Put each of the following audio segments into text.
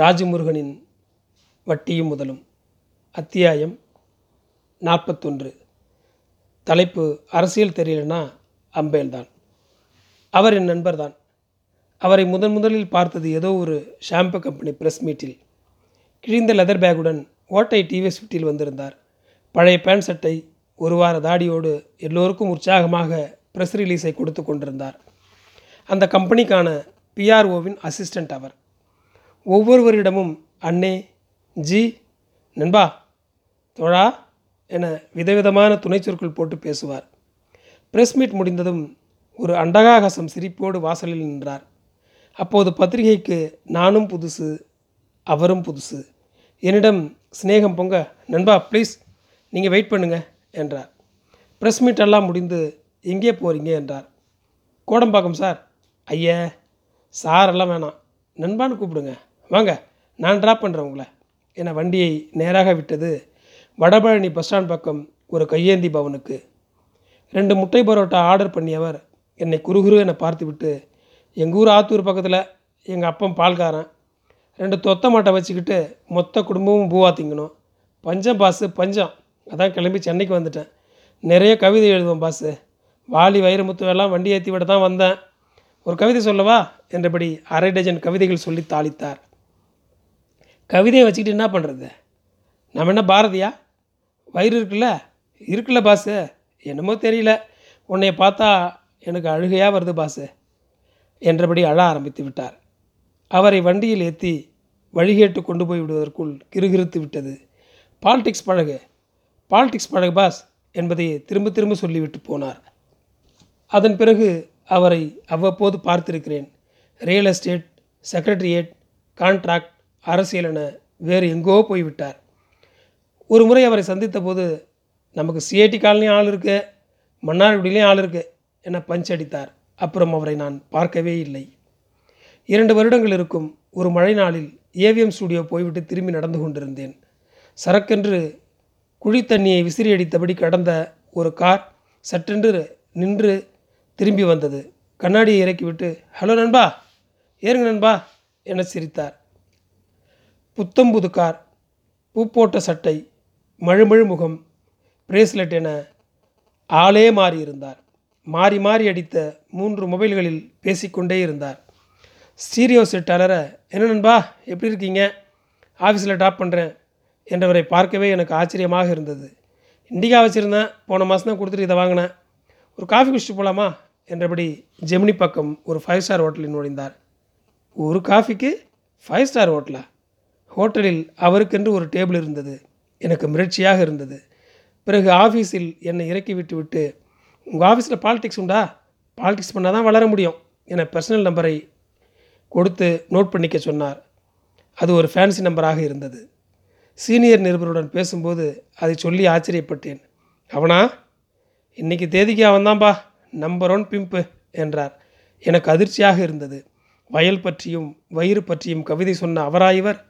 ராஜமுருகனின் வட்டியும் முதலும். அத்தியாயம் நாற்பத்தொன்று. தலைப்பு அரசியல் தெரியலனா அம்பேல் தான் அவர் என் நண்பர் தான் அவரை முதன் முதலில் பார்த்தது ஏதோ ஒரு ஷாம்பு கம்பெனி ப்ரெஸ் மீட்டில். கிழிந்த லெதர் பேக்குடன் ஓட்டை டிவிஎஸ் ஃபிஃப்டியில் வந்திருந்தார். பழைய பேண்ட் சட்டை ஒரு வார தாடியோடு எல்லோருக்கும் உற்சாகமாக ப்ரெஸ் ரிலீஸை கொடுத்து கொண்டிருந்தார். அந்த கம்பெனிக்கான பிஆர்ஓவின் அசிஸ்டண்ட் அவர். ஒவ்வொருவரிடமும் அண்ணே ஜி நண்பா தோழா என விதவிதமான துணைச்சொற்கள் போட்டு பேசுவார். பிரஸ் மீட் முடிந்ததும் ஒரு அண்டகாகசம் சிரிப்போடு வாசலில் நின்றார். அப்போது பத்திரிகைக்கு நானும் புதுசு அவரும் புதுசு. என்னிடம் சிநேகம் பொங்க நண்பா ப்ளீஸ் நீங்கள் வெயிட் பண்ணுங்க என்றார். ப்ரெஸ் மீட் எல்லாம் முடிந்து எங்கே போகிறீங்க என்றார். கோடம்பாக்கம் சார். ஐயா சாரெல்லாம் வேணாம். நண்பான்னு கூப்பிடுங்க. வாங்க நான் ட்ராப் பண்ணுறேன் உங்களை. என வண்டியை நேராக விட்டது. வடபழனி பஸ் ஸ்டாண்ட் பக்கம் ஒரு கையேந்தி பவனுக்கு. ரெண்டு முட்டை பரோட்டா ஆர்டர் பண்ணியவர் என்னை குறுகுறு என பார்த்துவிட்டு எங்கள் ஊர் ஆத்தூர் பக்கத்தில் எங்கள் அப்பன் பால்காரன். ரெண்டு தொத்த மாட்டை வச்சுக்கிட்டு மொத்த குடும்பமும் பூவா திங்கணும். பஞ்சம் பாஸு பஞ்சம். அதான் கிளம்பி சென்னைக்கு வந்துட்டேன். நிறைய கவிதை எழுதுவேன் பாஸு வாலி வைரமுத்துவெல்லாம் வண்டி ஏற்றி விட தான் வந்தேன். ஒரு கவிதை சொல்லவா? என்றபடி அரை டஜன் கவிதைகள் சொல்லி தாளித்தார். கவிதையை வச்சுக்கிட்டு என்ன பண்ணுறது நம்ம என்ன பாரதியா? வயிறு இருக்குல்ல? இருக்குல்ல பாஸு என்னமோ தெரியல. உன்னை பார்த்தா எனக்கு அழுகையாக வருது பாஸு என்றபடி அழ ஆரம்பித்து விட்டார். அவரை வண்டியில் ஏற்றி வழிகேட்டு கொண்டு போய் விடுவதற்குள் கிறுகிறுத்து விட்டது. பாலிடிக்ஸ் பழகு பாலிடிக்ஸ் பழகு பாஸ் என்பதை திரும்ப திரும்ப சொல்லிவிட்டு போனார். அதன் பிறகு அவரை அவ்வப்போது பார்த்திருக்கிறேன். ரியல் எஸ்டேட் செக்ரட்டரியேட் கான்ட்ராக்ட் அரசியல் என வேறு எங்கோ போய்விட்டார். ஒரு முறை அவரை சந்தித்த போது நமக்கு சிஐடி காலனியும் ஆள் இருக்கு மன்னார்குடியிலையும் ஆள் இருக்கு என பஞ்ச் அடித்தார். அப்புறம் அவரை நான் பார்க்கவே இல்லை. இரண்டு வருடங்கள் இருக்கும் ஒரு மழை நாளில் ஏவிஎம் ஸ்டுடியோ போய்விட்டு திரும்பி நடந்து கொண்டிருந்தேன். சரக்கென்று குழி தண்ணியை விசிறி அடித்தபடி கடந்த ஒரு கார் சட்டென்று நின்று திரும்பி வந்தது. கண்ணாடியை இறக்கிவிட்டு ஹலோ நண்பா ஏறுங்க நண்பா என சிரித்தார். புத்தம்புது கார் பூ போட்ட சட்டை மழுமழு முகம் பிரேஸ்லெட் என ஆளே மாறியிருந்தார் மாறி மாறி அடித்த மூன்று மொபைல்களில் பேசிக்கொண்டே இருந்தார். ஸ்டீரியோ செட் அலற என்ன நண்பா எப்படி இருக்கீங்க? ஆஃபீஸில் டாப் பண்ணுறேன் என்றவரை பார்க்கவே எனக்கு ஆச்சரியமாக இருந்தது. இண்டிகா வச்சுருந்தேன் போன மாதம் தான் கொடுத்துட்டு இதை வாங்கினேன். ஒரு காஃபி குடிச்சிட்டு போகலாமா என்றபடி ஜெமினி பக்கம் ஒரு ஃபைவ் ஸ்டார் ஹோட்டலில் நுழைந்தார். ஒரு காஃபிக்கு ஃபைவ் ஸ்டார் ஹோட்டலா? ஹோட்டலில் அவருக்கென்று ஒரு டேபிள் இருந்தது. எனக்கு மிரட்சியாக இருந்தது. பிறகு ஆஃபீஸில் என்னை இறக்கி விட்டு விட்டு உங்கள் ஆஃபீஸில் பாலிடிக்ஸ் உண்டா? பாலிடிக்ஸ் பண்ணால் தான் வளர முடியும் என பர்சனல் நம்பரை கொடுத்து நோட் பண்ணிக்க சொன்னார். அது ஒரு ஃபேன்சி நம்பராக இருந்தது. சீனியர் நிருபருடன் பேசும்போது அதை சொல்லி ஆச்சரியப்பட்டேன். அவனா? இன்னைக்கு தேதிக்கு அவன்தான்பா நம்பர் ஒன் பிம்பு என்றார். எனக்கு அதிர்ச்சியாக இருந்தது. வயல் பற்றியும் வயிறு பற்றியும் கவிதை சொன்ன அவராயவர்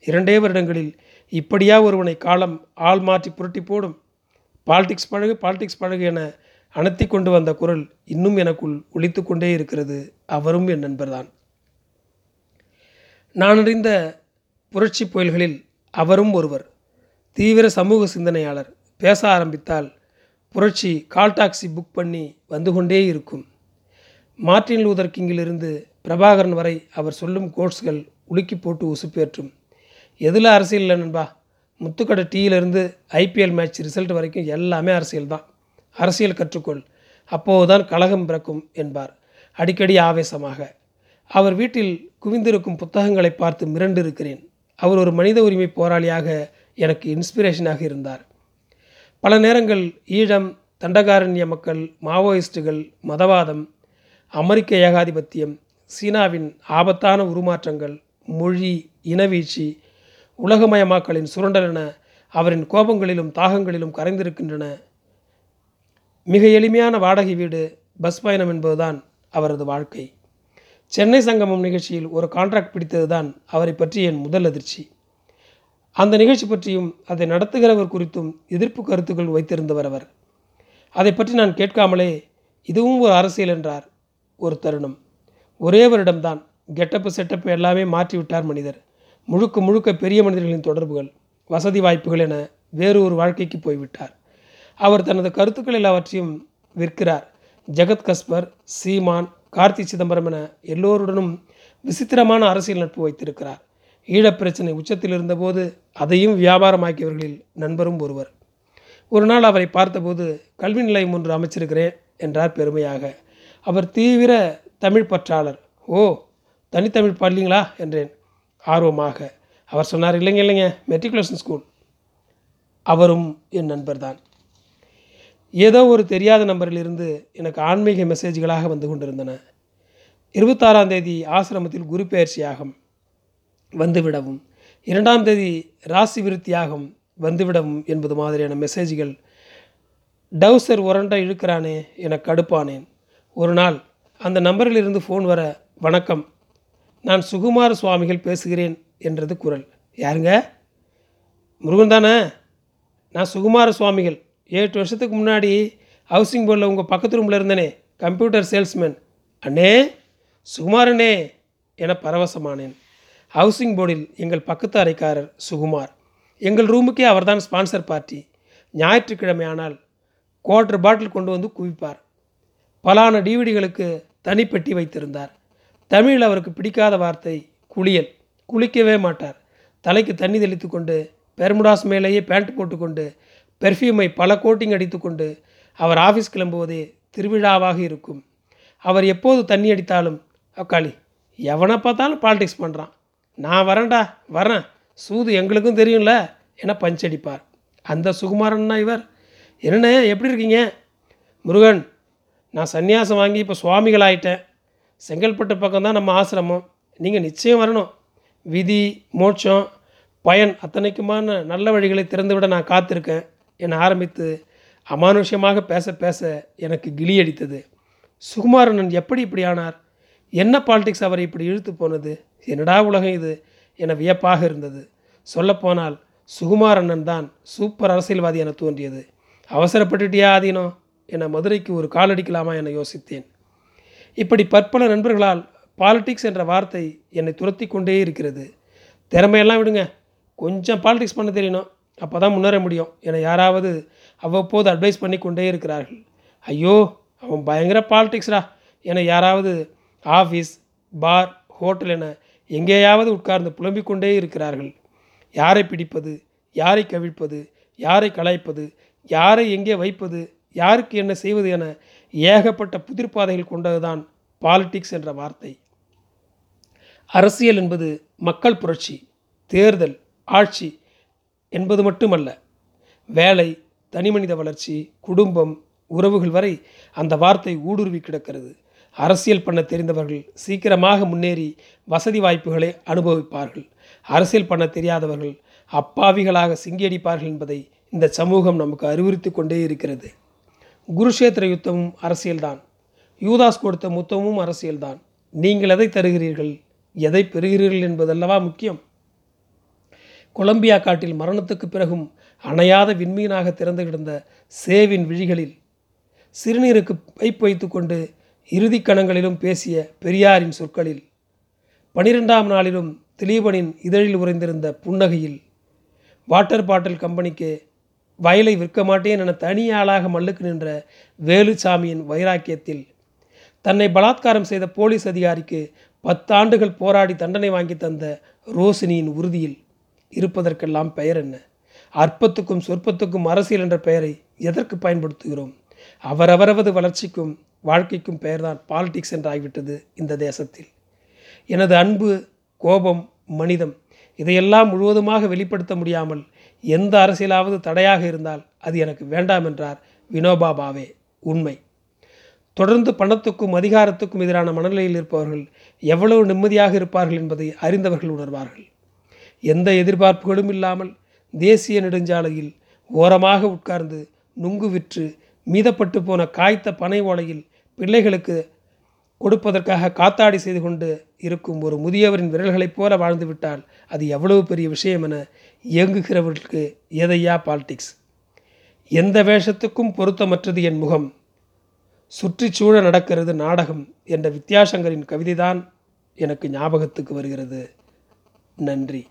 இரண்டே வருடங்களில் இப்படியா ஒருவனை காலம் ஆள் மாற்றி புரட்டி போடும்? பாலிடிக்ஸ் பழகு பாலிடிக்ஸ் பழகு என அணைத்தி கொண்டு வந்த குரல் இன்னும் எனக்குள் ஒழித்து கொண்டே இருக்கிறது. அவரும் என் நண்பர்தான். நான் அறிந்த புரட்சி புயல்களில் அவரும் ஒருவர். தீவிர சமூக சிந்தனையாளர். பேச ஆரம்பித்தால் புரட்சி கால் டாக்ஸி புக் பண்ணி வந்து கொண்டே இருக்கும். மார்ட்டின் லூதர் கிங்கிலிருந்து பிரபாகரன் வரை அவர் சொல்லும் கோட்ஸ்கள் உலுக்கி போட்டு உசுப்பேற்றும். எதில் அரசியல் இல்லை நண்பா? முத்துக்கடை டீயிலிருந்து ஐபிஎல் மேட்ச் ரிசல்ட் வரைக்கும் எல்லாமே அரசியல் தான் அரசியல் கற்றுக்கொள். அப்போதுதான் கழகம் பிறக்கும் என்பார். அடிக்கடி ஆவேசமாக. அவர் வீட்டில் குவிந்திருக்கும் புத்தகங்களை பார்த்து மிரண்டு இருக்கிறேன் அவர் ஒரு மனித உரிமை போராளியாக எனக்கு இன்ஸ்பிரேஷனாக இருந்தார். பல நேரங்கள் ஈழம் தண்டகாரண்ய மக்கள் மாவோயிஸ்டுகள் மதவாதம் அமெரிக்க ஏகாதிபத்தியம் சீனாவின் ஆபத்தான உருமாற்றங்கள் மொழி இனவீழ்ச்சி உலகமயமாக்கலின் சுரண்டல் என அவரின் கோபங்களிலும் தாகங்களிலும் கரைந்திருக்கின்றன. மிக எளிமையான வாடகை வீடு பஸ் பயணம் என்பதுதான் அவரது வாழ்க்கை. சென்னை சங்கமம் நிகழ்ச்சியில் ஒரு கான்ட்ராக்ட் பிடித்ததுதான் அவரை பற்றி என் முதல் அதிர்ச்சி. அந்த நிகழ்ச்சி பற்றியும் அதை நடத்துகிறவர் குறித்தும் எதிர்ப்பு கருத்துக்கள் வைத்திருந்தவர் அவர். அதை பற்றி நான் கேட்காமலே இதுவும் ஒரு அரசியல் என்றார் ஒரு தருணம். ஒரே வருடம்தான் கெட்டப்பு செட்டப்பு எல்லாமே மாற்றிவிட்டார் மனிதர். முழுக்க முழுக்க பெரிய மனிதர்களின் தொடர்புகள் வசதி வாய்ப்புகள் என வேறு ஒரு வாழ்க்கைக்கு போய்விட்டார். அவர் தனது கருத்துக்கள் எல்லாவற்றையும் விற்கிறார். ஜெகத் கஸ்பர் சீமான் கார்த்தி சிதம்பரம் என எல்லோருடனும் விசித்திரமான அரசியல் நட்பு வைத்திருக்கிறார். ஈழப் பிரச்சனை உச்சத்தில் இருந்தபோது அதையும் வியாபாரமாக்கியவர்களில் நண்பரும் ஒருவர். ஒரு நாள் அவரை பார்த்தபோது கல்வி நிலையம் ஒன்று அமைச்சிருக்கிறேன் என்றார் பெருமையாக. அவர் தீவிர தமிழ் பற்றாளர். ஓ தனித்தமிழ் பள்ளிங்களா என்றேன். ஆர்வமாக அவர் சொன்னார் இல்லைங்க இல்லைங்க மெட்ரிகுலேஷன் ஸ்கூல் அவரும் என் நண்பர்தான் ஏதோ ஒரு தெரியாத நம்பரிலிருந்து எனக்கு ஆன்மீக மெசேஜ்களாக வந்து கொண்டிருந்தன. இருபத்தாறாம் தேதி ஆசிரமத்தில் குரு பயிற்சியாகும் வந்துவிடவும் இரண்டாம் தேதி ராசி விருத்தியாகும் வந்துவிடவும் என்பது மாதிரியான மெசேஜ்கள் டவுசர் உரண்டை இழுக்கிறானே என கடுப்பானேன். ஒரு நாள் அந்த நம்பரிலிருந்து ஃபோன் வர வணக்கம் நான் சுகுமார சுவாமிகள் பேசுகிறேன் என்றது குரல். யாருங்க? முருகன் தானே? நான் சுகுமார சுவாமிகள். ஏழு வருஷத்துக்கு முன்னாடி ஹவுசிங் போர்டில் உங்கள் பக்கத்து ரூமில் இருந்தனே கம்ப்யூட்டர் சேல்ஸ்மேன் அண்ணே சுகுமாரனே என பரவசமானேன். ஹவுசிங் போர்டில் எங்கள் பக்கத்து அறைக்காரர் சுகுமார். எங்கள் ரூமுக்கே அவர்தான் ஸ்பான்சர் பார்ட்டி ஞாயிற்றுக்கிழமை ஆனால் குவார்டர் பாட்டில் கொண்டு வந்து குவிப்பார். பலான டிவிடிகளுக்கு தனிப்பெட்டி வைத்திருந்தார். தமிழ் அவருக்கு பிடிக்காத வார்த்தை குளியல். குளிக்கவே மாட்டார். தலைக்கு தண்ணி தெளித்து கொண்டு பெர்முடாஸ் மேலேயே பேண்ட் போட்டுக்கொண்டு பெர்ஃப்யூமை பல கோட்டிங் அடித்துக்கொண்டு அவர் ஆஃபீஸ் கிளம்புவதே திருவிழாவாக இருக்கும். அவர் எப்போது தண்ணி அடித்தாலும் அக்காளி எவனை பார்த்தாலும் பாலிடிக்ஸ் பண்ணுறான் நான் வரேன்டா வரேன். சூது எங்களுக்கும் தெரியும்ல என பஞ்சடிப்பார் அந்த சுகுமாரன்னா இவர். என்னண்ணே எப்படி இருக்கீங்க? முருகன் நான் சன்னியாசம் வாங்கி இப்போ சுவாமிகள் ஆயிட்டேன் செங்கல்பட்டு பக்கம் தான் நம்ம ஆசிரமம். நீங்கள் நிச்சயம் வரணும். விதி மோட்சம் பயன் அத்தனைக்குமான நல்ல வழிகளை திறந்துவிட நான் காத்திருக்கேன். என ஆரம்பித்து அமானுஷ்யமாக பேச பேச எனக்கு கிளி அடித்தது. சுகுமாரனன் எப்படி இப்படி ஆனார்? என்ன பாலிடிக்ஸ் அவரை இப்படி இழுத்து போனது? என்னடா உலகம் இது? என வியப்பாக இருந்தது. சொல்லப்போனால் சுகுமாரண்ணன் தான் சூப்பர் அரசியல்வாதி என தோன்றியது. அவசரப்பட்டுட்டியா ஆதீனம்? என மதுரைக்கு ஒரு காலடிக்கலாமா என யோசித்தேன். இப்படி பற்பல நண்பர்களால் பாலிடிக்ஸ் என்ற வார்த்தை என்னை துரத்தி கொண்டே இருக்கிறது. திறமையெல்லாம் விடுங்க. கொஞ்சம் பாலிடிக்ஸ் பண்ண தெரியணும். அப்போ தான் முன்னேற முடியும் என யாராவது அவ்வப்போது அட்வைஸ் பண்ணி கொண்டே இருக்கிறார்கள். ஐயோ அவன் பயங்கர பாலிடிக்ஸ்டா என யாராவது ஆஃபீஸ் பார் ஹோட்டல் என எங்கேயாவது உட்கார்ந்து புலம்பிக் கொண்டே இருக்கிறார்கள். யாரை பிடிப்பது? யாரை கவிழ்ப்பது? யாரை கலாய்ப்பது? யாரை எங்கே வைப்பது? யாருக்கு என்ன செய்வது என ஏகப்பட்ட புதிர்பாதைகள் கொண்டதுதான் பாலிட்டிக்ஸ் என்ற வார்த்தை. அரசியல் என்பது மக்கள் புரட்சி தேர்தல் ஆட்சி என்பது மட்டுமல்ல. வேலை தனிமனித வளர்ச்சி குடும்பம் உறவுகள் வரை அந்த வார்த்தை ஊடுருவி கிடக்கிறது. அரசியல் பண்ண தெரிந்தவர்கள் சீக்கிரமாக முன்னேறி வசதி வாய்ப்புகளை அனுபவிப்பார்கள். அரசியல் பண்ண தெரியாதவர்கள் அப்பாவிகளாக சிங்கியடிப்பார்கள் என்பதை இந்த சமூகம் நமக்கு அறிவுறுத்தி கொண்டே இருக்கிறது. குருஷேத்திர யுத்தமும் அரசியல்தான். யூதாஸ் கொடுத்த முத்தமும் அரசியல்தான். நீங்கள் எதை தருகிறீர்கள்? எதை பெறுகிறீர்கள் என்பதல்லவா முக்கியம். கொலம்பியா காட்டில் மரணத்துக்கு பிறகும் அணையாத விண்மீனாக திறந்து கிடந்த சேவின் விழிகளில் சிறுநீருக்கு பைப் வைத்துக்கொண்டு இறுதிக் கணங்களிலும் பேசிய பெரியாரின் சொற்களில் பனிரெண்டாம் நாளிலும் திலீபனின் இதழில் உறைந்திருந்த புன்னகையில் வாட்டர் பாட்டில் கம்பெனிக்கு வயலை விற்க மாட்டேன் என தனி ஆளாக மல்லுக்கு நின்ற வேலுசாமியின் வைராக்கியத்தில் தன்னை பலாத்காரம் செய்த போலீஸ் அதிகாரிக்கு பத்தாண்டுகள் போராடி தண்டனை வாங்கி தந்த ரோசினியின் உறுதியில் இருப்பதற்கெல்லாம் பெயர் என்ன? அற்பத்துக்கும் சொற்பத்துக்கும் அரசியல் என்ற பெயரை எதற்கு பயன்படுத்துகிறோம்? அவரவரவது வளர்ச்சிக்கும் வாழ்க்கைக்கும் பெயர்தான் பாலிடிக்ஸ் என்றாகிவிட்டது இந்த தேசத்தில். எனது அன்பு கோபம் மனிதம் இதையெல்லாம் முழுவதுமாக வெளிப்படுத்த முடியாமல் எந்த அரசியலாவது தடையாக இருந்தால் அது எனக்கு வேண்டாம் என்றார் வினோபா பாவே உண்மை. தொடர்ந்து பணத்துக்கும் அதிகாரத்துக்கும் எதிரான மனநிலையில் இருப்பவர்கள் எவ்வளவு நிம்மதியாக இருப்பார்கள் என்பதை அறிந்தவர்கள் உணர்வார்கள். எந்த எதிர்பார்ப்புகளும் இல்லாமல் தேசிய நெடுஞ்சாலையில் ஓரமாக உட்கார்ந்து நுங்கு விற்று மீதப்பட்டு போன காய்த்த பனை ஓலையில் பிள்ளைகளுக்கு கொடுப்பதற்காக காத்தாடி செய்து கொண்டு இருக்கும் ஒரு முதியவரின் விரல்களைப் போல வாழ்ந்துவிட்டால் அது எவ்வளவு பெரிய விஷயம் என இயங்குகிறவர்களுக்கு எதையா பாலிடிக்ஸ் எந்த வேஷத்துக்கும் பொருத்தமற்றது என் முகம். சுற்றிச்சூழ நடக்கிறது நாடகம் என்ற வித்யாசங்கரின் கவிதைதான் எனக்கு ஞாபகத்துக்கு வருகிறது. நன்றி.